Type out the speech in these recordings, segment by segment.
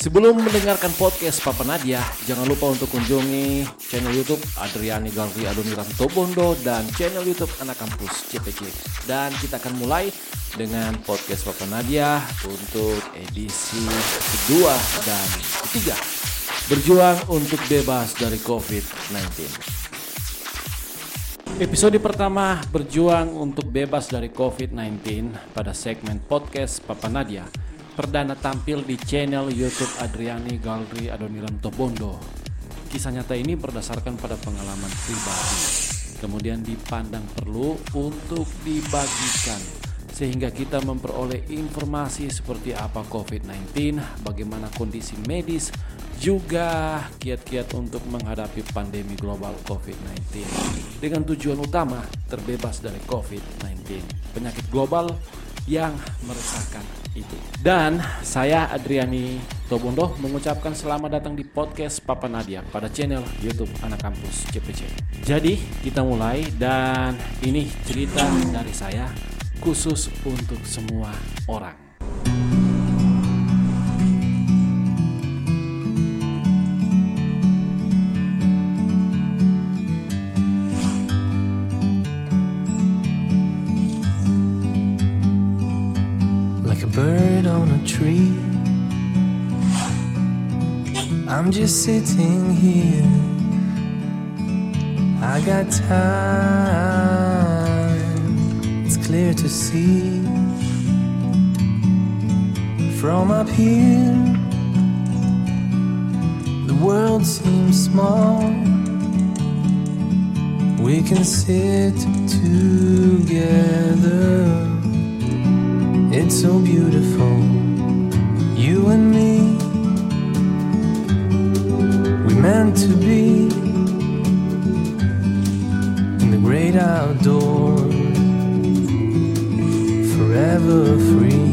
Sebelum mendengarkan podcast Papa Nadia, jangan lupa untuk kunjungi channel YouTube Adriani Galri Adoniran Tobondo dan channel YouTube Anak Kampus CPC. Dan kita akan mulai dengan podcast Papa Nadia untuk edisi kedua dan ketiga. Berjuang untuk bebas dari COVID-19. Episode pertama berjuang untuk bebas dari COVID-19 pada segmen podcast Papa Nadia perdana tampil di channel YouTube Adriani Galri Adoniran Tobondo. Kisah nyata ini berdasarkan pada pengalaman pribadi, kemudian dipandang perlu untuk dibagikan sehingga kita memperoleh informasi seperti apa COVID-19, bagaimana kondisi medis, juga kiat-kiat untuk menghadapi pandemi global COVID-19 dengan tujuan utama terbebas dari COVID-19, penyakit global yang meresahkan itu. Dan saya Adriani Tobondo mengucapkan selamat datang di podcast Papa Nadia pada channel YouTube Anak Kampus CPC. Jadi kita mulai dan ini cerita dari saya khusus untuk semua orang. Bird on a tree. I'm just sitting here. I got time, it's clear to see. From up here, the world seems small. We can sit together. It's so beautiful, you and me. We meant to be in the great outdoors, forever free.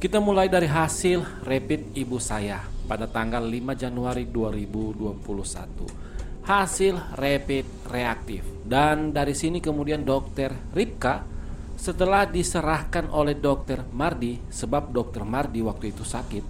Kita mulai dari hasil rapid ibu saya pada tanggal 5 Januari 2021. Hasil rapid reaktif. Dan dari sini kemudian dokter Ripka setelah diserahkan oleh dokter Mardi sebab dokter Mardi waktu itu sakit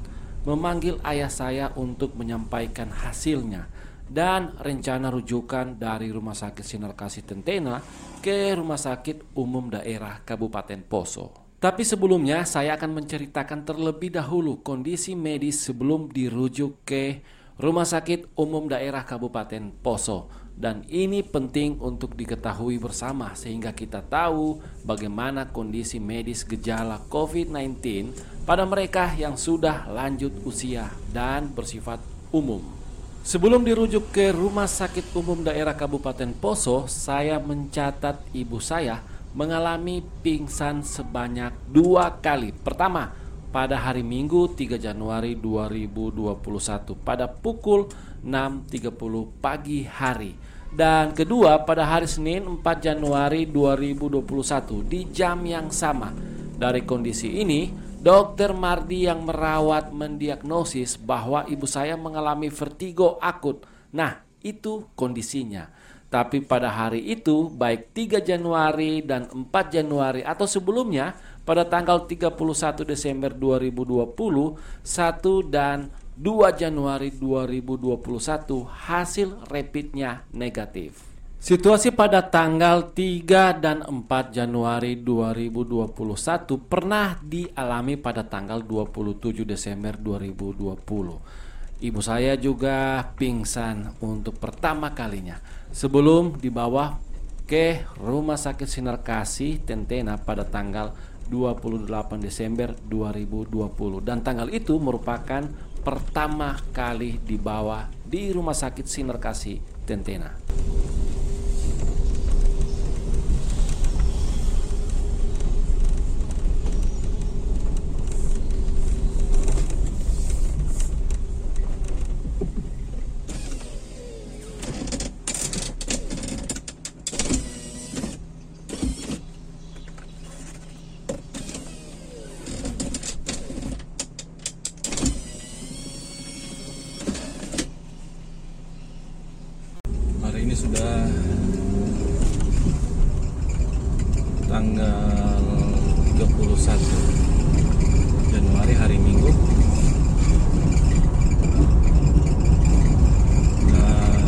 memanggil ayah saya untuk menyampaikan hasilnya dan rencana rujukan dari Rumah Sakit Sinar Kasih Tentena ke Rumah Sakit Umum Daerah Kabupaten Poso. Tapi sebelumnya saya akan menceritakan terlebih dahulu kondisi medis sebelum dirujuk ke Rumah Sakit Umum Daerah Kabupaten Poso. Dan ini penting untuk diketahui bersama sehingga kita tahu bagaimana kondisi medis gejala COVID-19 pada mereka yang sudah lanjut usia dan bersifat umum. Sebelum dirujuk ke Rumah Sakit Umum Daerah Kabupaten Poso, saya mencatat ibu saya mengalami pingsan sebanyak dua kali. Pertama, pada hari Minggu 3 Januari 2021 pada pukul 6.30 pagi hari. Dan kedua pada hari Senin 4 Januari 2021 di jam yang sama. Dari kondisi ini, Dokter Mardi yang merawat mendiagnosis bahwa ibu saya mengalami vertigo akut. Nah, itu kondisinya. Tapi pada hari itu, baik 3 Januari dan 4 Januari atau sebelumnya, pada tanggal 31 Desember 2020, 1 dan 2 Januari 2021, hasil rapidnya negatif. Situasi pada tanggal 3 dan 4 Januari 2021 pernah dialami pada tanggal 27 Desember 2020. Ibu saya juga pingsan untuk pertama kalinya sebelum dibawa ke Rumah Sakit Sinar Kasih Tentena pada tanggal 28 Desember 2020 dan tanggal itu merupakan pertama kali dibawa di Rumah Sakit Sinar Kasih Tentena. Hari ini sudah tanggal 31 Januari hari Minggu dan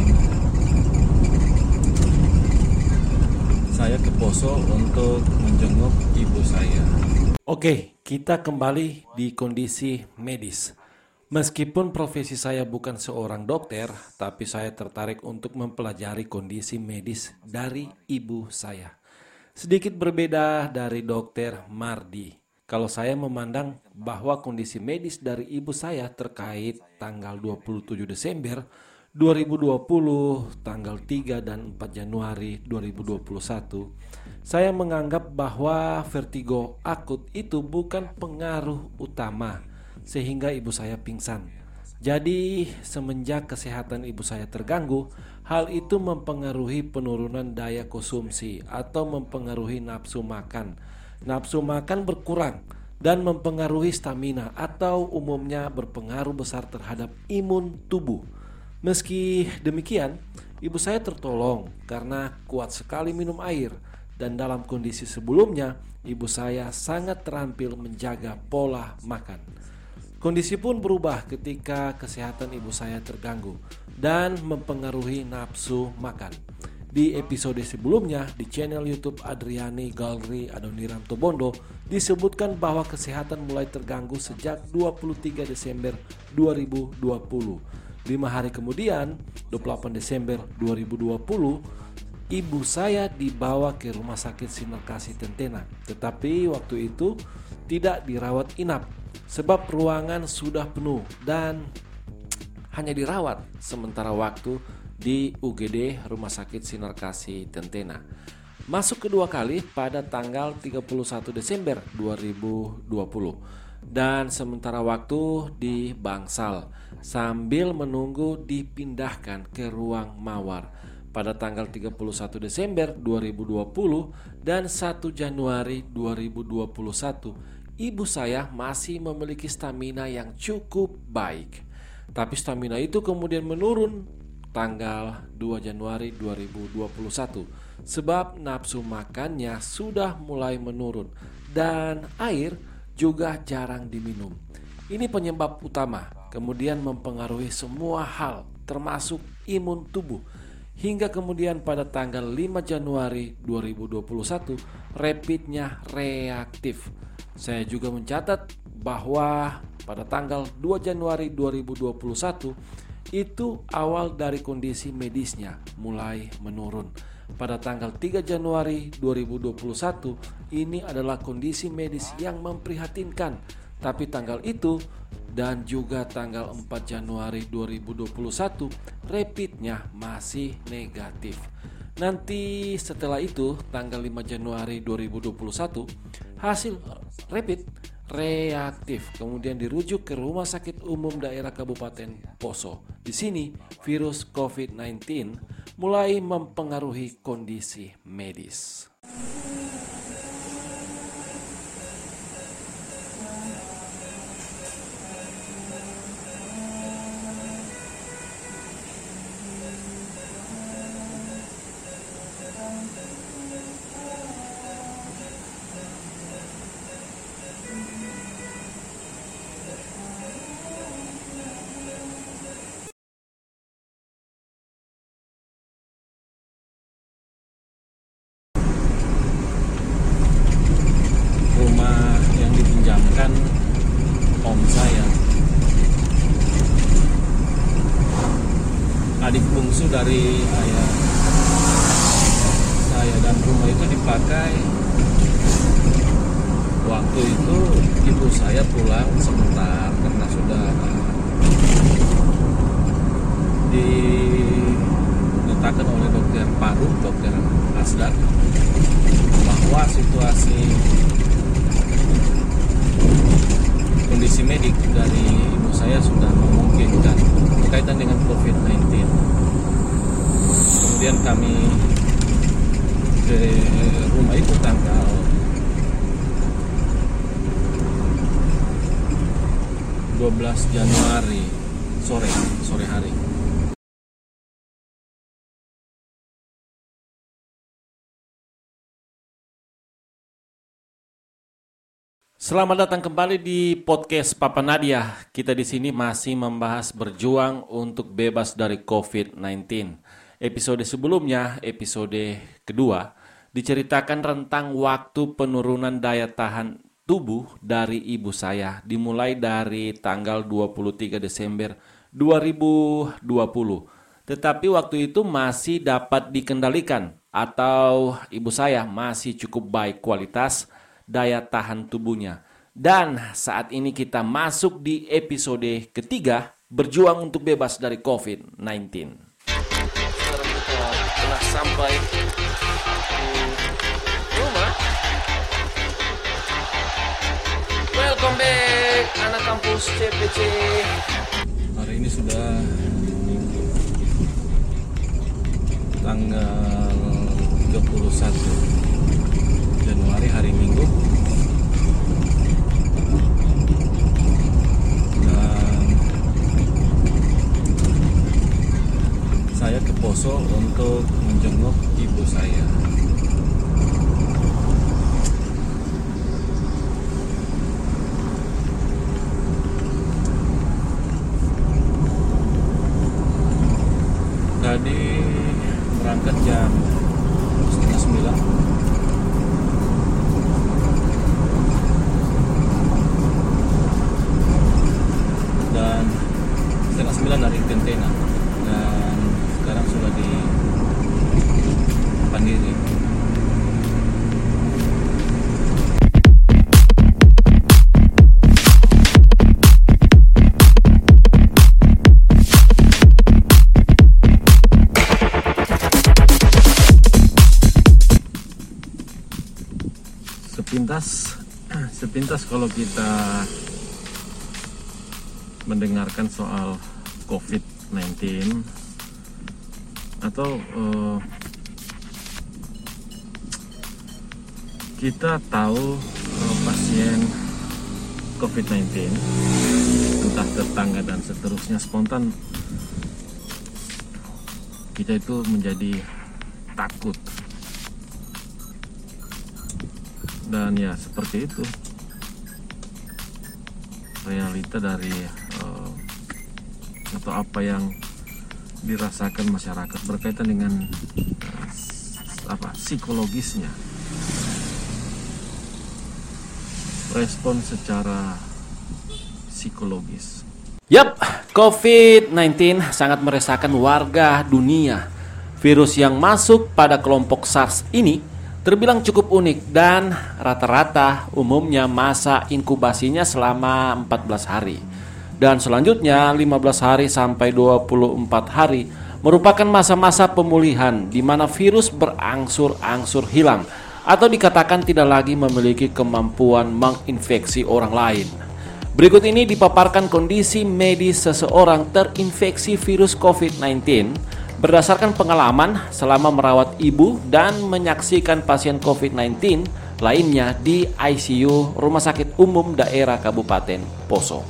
saya ke Poso untuk menjenguk ibu saya. Oke, kita kembali di kondisi medis. Meskipun profesi saya bukan seorang dokter, tapi saya tertarik untuk mempelajari kondisi medis dari ibu saya. Sedikit berbeda dari dokter Mardi. Kalau saya memandang bahwa kondisi medis dari ibu saya terkait tanggal 27 Desember 2020, tanggal 3 dan 4 Januari 2021, saya menganggap bahwa vertigo akut itu bukan pengaruh utama sehingga ibu saya pingsan. Jadi, semenjak kesehatan ibu saya terganggu, hal itu mempengaruhi penurunan daya konsumsi atau mempengaruhi nafsu makan. Nafsu makan berkurang dan mempengaruhi stamina atau umumnya berpengaruh besar terhadap imun tubuh. Meski demikian, ibu saya tertolong karena kuat sekali minum air dan dalam kondisi sebelumnya, ibu saya sangat terampil menjaga pola makan. Kondisi pun berubah ketika kesehatan ibu saya terganggu dan mempengaruhi nafsu makan. Di episode sebelumnya di channel YouTube Adriani Gallery Adoniram Tobondo disebutkan bahwa kesehatan mulai terganggu sejak 23 Desember 2020. Lima hari kemudian, 28 Desember 2020, ibu saya dibawa ke rumah sakit Sinar Kasih Tentena. Tetapi waktu itu tidak dirawat inap sebab ruangan sudah penuh dan hanya dirawat sementara waktu di UGD Rumah Sakit Sinar Kasih Tentena. Masuk kedua kali pada tanggal 31 Desember 2020 dan sementara waktu di Bangsal sambil menunggu dipindahkan ke ruang mawar pada tanggal 31 Desember 2020 dan 1 Januari 2021 ibu saya masih memiliki stamina yang cukup baik. Tapi stamina itu kemudian menurun tanggal 2 Januari 2021 sebab nafsu makannya sudah mulai menurun dan air juga jarang diminum. Ini penyebab utama, kemudian mempengaruhi semua hal termasuk imun tubuh. Hingga kemudian pada tanggal 5 Januari 2021 rapidnya reaktif saya juga mencatat bahwa pada tanggal 2 Januari 2021 itu awal dari kondisi medisnya mulai menurun. Pada tanggal 3 Januari 2021 ini adalah kondisi medis yang memprihatinkan. Tapi tanggal itu dan juga tanggal 4 Januari 2021 rapidnya masih negatif. Nanti setelah itu tanggal 5 Januari 2021 hasil rapid reaktif kemudian dirujuk ke Rumah Sakit Umum Daerah Kabupaten Poso. Di sini virus COVID-19 mulai mempengaruhi kondisi medis. Waktu itu ibu saya pulang sebentar karena sudah dinyatakan oleh dokter paru dokter Asdan bahwa situasi kondisi medik dari ibu saya sudah memungkinkan berkaitan dengan COVID-19. Kemudian kami ke rumah itu tanggal ...12 Januari sore sore hari. Selamat datang kembali di podcast Papa Nadia. Kita di sini masih membahas berjuang untuk bebas dari COVID-19. Episode sebelumnya, episode kedua, diceritakan tentang waktu penurunan daya tahan tubuh dari ibu saya dimulai dari tanggal 23 Desember 2020. Tetapi waktu itu masih dapat dikendalikan atau ibu saya masih cukup baik kualitas daya tahan tubuhnya. Dan saat ini kita masuk di episode ketiga berjuang untuk bebas dari COVID-19. Sekarang kita telah kampus CPC. Hari ini sudah tanggal 31 Januari hari Minggu saya ke Poso untuk menjenguk ibu saya tadi berangkat jam setengah sembilan. Dan setengah sembilan dari Gentena sepintas kalau kita mendengarkan soal COVID-19 atau eh, kita tahu eh, pasien COVID-19 entah tetangga dan seterusnya spontan kita itu menjadi takut. Dan ya seperti itu realita dari eh, atau apa yang dirasakan masyarakat berkaitan dengan s- apa psikologisnya respon secara psikologis Yap, COVID-19 sangat meresahkan warga dunia. Virus yang masuk pada kelompok SARS ini terbilang cukup unik dan rata-rata umumnya masa inkubasinya selama 14 hari. Dan selanjutnya 15 hari sampai 24 hari merupakan masa-masa pemulihan di mana virus berangsur-angsur hilang atau dikatakan tidak lagi memiliki kemampuan menginfeksi orang lain. Berikut ini dipaparkan kondisi medis seseorang terinfeksi virus COVID-19 berdasarkan pengalaman selama merawat ibu dan menyaksikan pasien COVID-19 lainnya di ICU Rumah Sakit Umum Daerah Kabupaten Poso.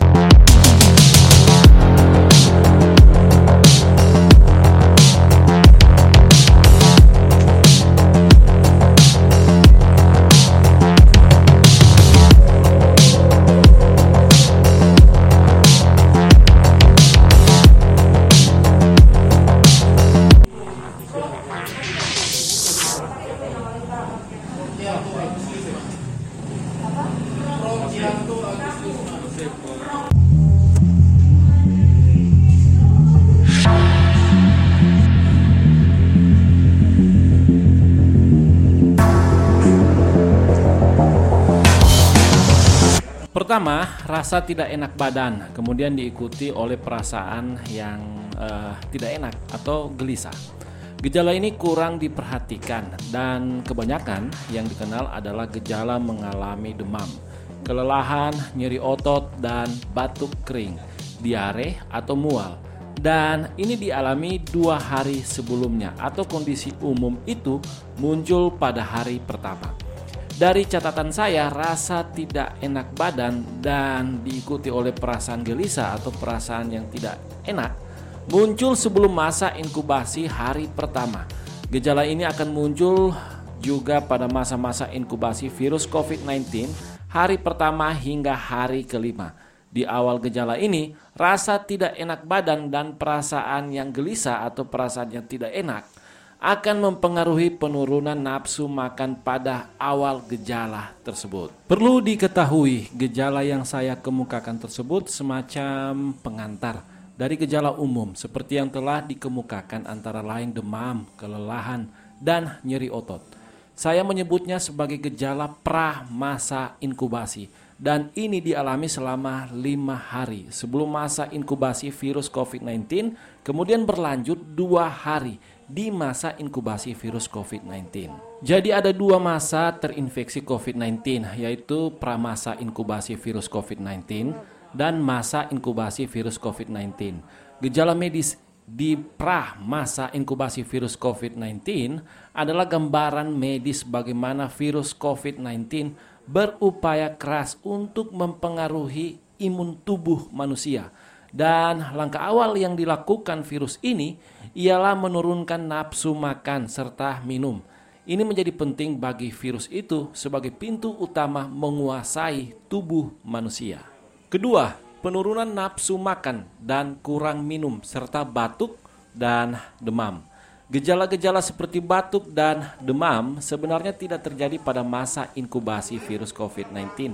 Pertama, rasa tidak enak badan, kemudian diikuti oleh perasaan yang eh, tidak enak atau gelisah. Gejala ini kurang diperhatikan dan kebanyakan yang dikenal adalah gejala mengalami demam, kelelahan, nyeri otot, dan batuk kering, diare atau mual. Dan ini dialami dua hari sebelumnya atau kondisi umum itu muncul pada hari pertama. Dari catatan saya, rasa tidak enak badan dan diikuti oleh perasaan gelisah atau perasaan yang tidak enak muncul sebelum masa inkubasi hari pertama. Gejala ini akan muncul juga pada masa-masa inkubasi virus COVID-19 hari pertama hingga hari kelima. Di awal gejala ini, rasa tidak enak badan dan perasaan yang gelisah atau perasaan yang tidak enak akan mempengaruhi penurunan nafsu makan pada awal gejala tersebut. Perlu diketahui, gejala yang saya kemukakan tersebut semacam pengantar dari gejala umum seperti yang telah dikemukakan antara lain demam, kelelahan, dan nyeri otot. Saya menyebutnya sebagai gejala pra masa inkubasi dan ini dialami selama lima hari sebelum masa inkubasi virus COVID-19 kemudian berlanjut dua hari di masa inkubasi virus COVID-19. Jadi ada dua masa terinfeksi COVID-19 yaitu pramasa inkubasi virus COVID-19 dan masa inkubasi virus COVID-19. Gejala medis di pra masa inkubasi virus COVID-19 adalah gambaran medis bagaimana virus COVID-19 berupaya keras untuk mempengaruhi imun tubuh manusia. Dan langkah awal yang dilakukan virus ini ialah menurunkan nafsu makan serta minum. Ini menjadi penting bagi virus itu sebagai pintu utama menguasai tubuh manusia. Kedua, penurunan nafsu makan dan kurang minum serta batuk dan demam. Gejala-gejala seperti batuk dan demam sebenarnya tidak terjadi pada masa inkubasi virus COVID-19,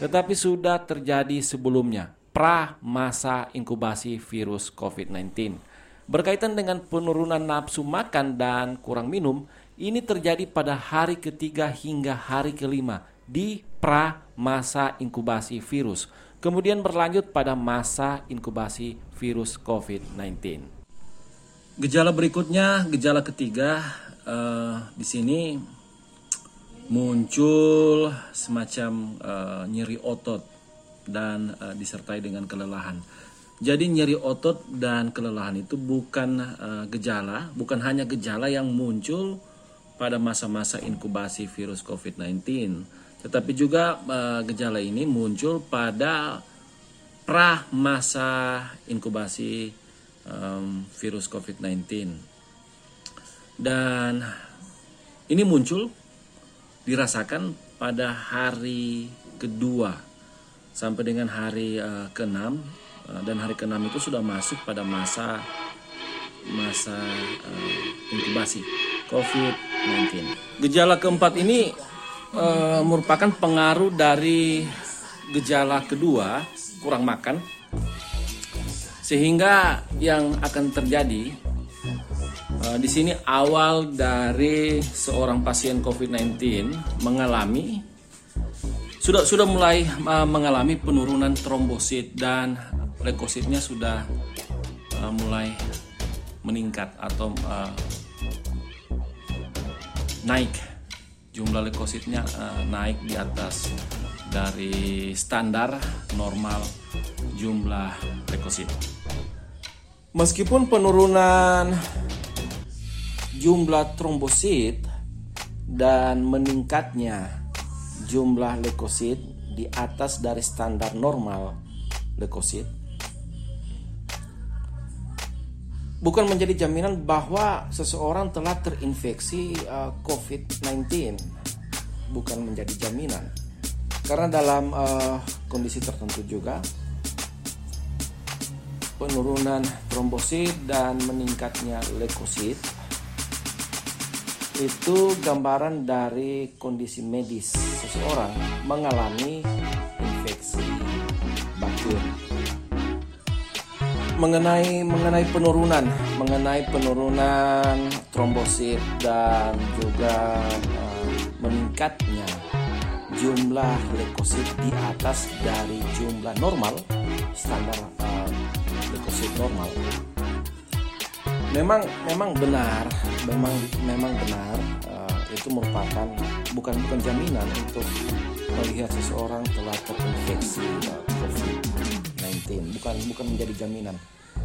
tetapi sudah terjadi sebelumnya, pra masa inkubasi virus COVID-19. Berkaitan dengan penurunan nafsu makan dan kurang minum, ini terjadi pada hari ketiga hingga hari kelima di pra masa inkubasi virus kemudian berlanjut pada masa inkubasi virus COVID-19. Gejala berikutnya, gejala ketiga uh, di sini muncul semacam uh, nyeri otot dan uh, disertai dengan kelelahan. Jadi nyeri otot dan kelelahan itu bukan uh, gejala, bukan hanya gejala yang muncul pada masa-masa inkubasi virus COVID-19 tetapi juga uh, gejala ini muncul pada pra masa inkubasi um, virus COVID-19. Dan ini muncul dirasakan pada hari kedua sampai dengan hari uh, ke-6 uh, dan hari ke-6 itu sudah masuk pada masa masa uh, inkubasi COVID-19. Gejala keempat ini uh, merupakan pengaruh dari gejala kedua kurang makan sehingga yang akan terjadi uh, di sini awal dari seorang pasien COVID-19 mengalami sudah sudah mulai mengalami penurunan trombosit dan leukositnya sudah uh, mulai meningkat atau uh, naik jumlah leukositnya uh, naik di atas dari standar normal jumlah leukosit. Meskipun penurunan jumlah trombosit dan meningkatnya jumlah leukosit di atas dari standar normal leukosit bukan menjadi jaminan bahwa seseorang telah terinfeksi uh, COVID-19. Bukan menjadi jaminan. Karena dalam uh, kondisi tertentu juga penurunan trombosit dan meningkatnya leukosit itu gambaran dari kondisi medis seseorang mengalami mengenai mengenai penurunan mengenai penurunan trombosit dan juga uh, meningkatnya jumlah leukosit di atas dari jumlah normal standar uh, leukosit normal. Memang memang benar memang memang benar uh, itu merupakan bukan bukan jaminan untuk melihat seseorang telah terinfeksi uh, COVID-19 bukan bukan menjadi jaminan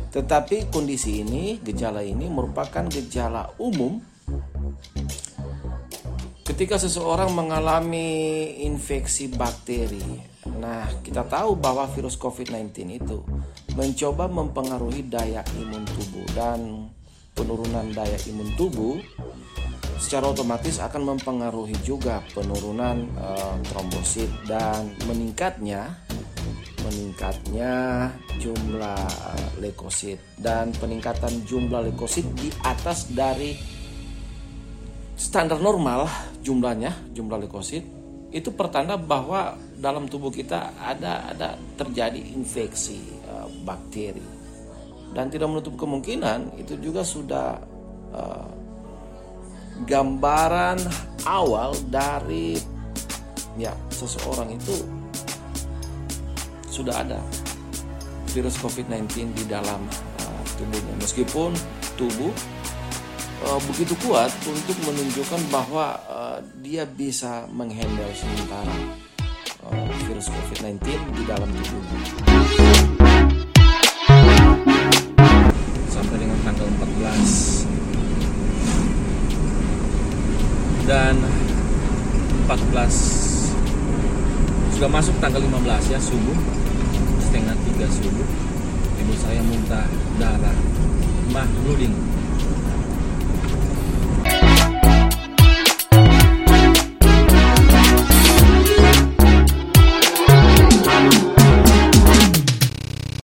tetapi kondisi ini gejala ini merupakan gejala umum ketika seseorang mengalami infeksi bakteri. Nah, kita tahu bahwa virus COVID-19 itu mencoba mempengaruhi daya imun tubuh dan penurunan daya imun tubuh secara otomatis akan mempengaruhi juga penurunan uh, trombosit dan meningkatnya meningkatnya jumlah leukosit dan peningkatan jumlah leukosit di atas dari standar normal jumlahnya jumlah leukosit itu pertanda bahwa dalam tubuh kita ada ada terjadi infeksi uh, bakteri. Dan tidak menutup kemungkinan itu juga sudah uh, gambaran awal dari ya seseorang itu sudah ada virus COVID-19 di dalam uh, tubuhnya. Meskipun tubuh uh, begitu kuat untuk menunjukkan bahwa uh, dia bisa menghandle sementara uh, virus COVID-19 di dalam tubuhnya. sampai dengan tanggal 14 dan 14 sudah masuk tanggal 15 ya subuh subuh ibu saya muntah darah. Mah bleeding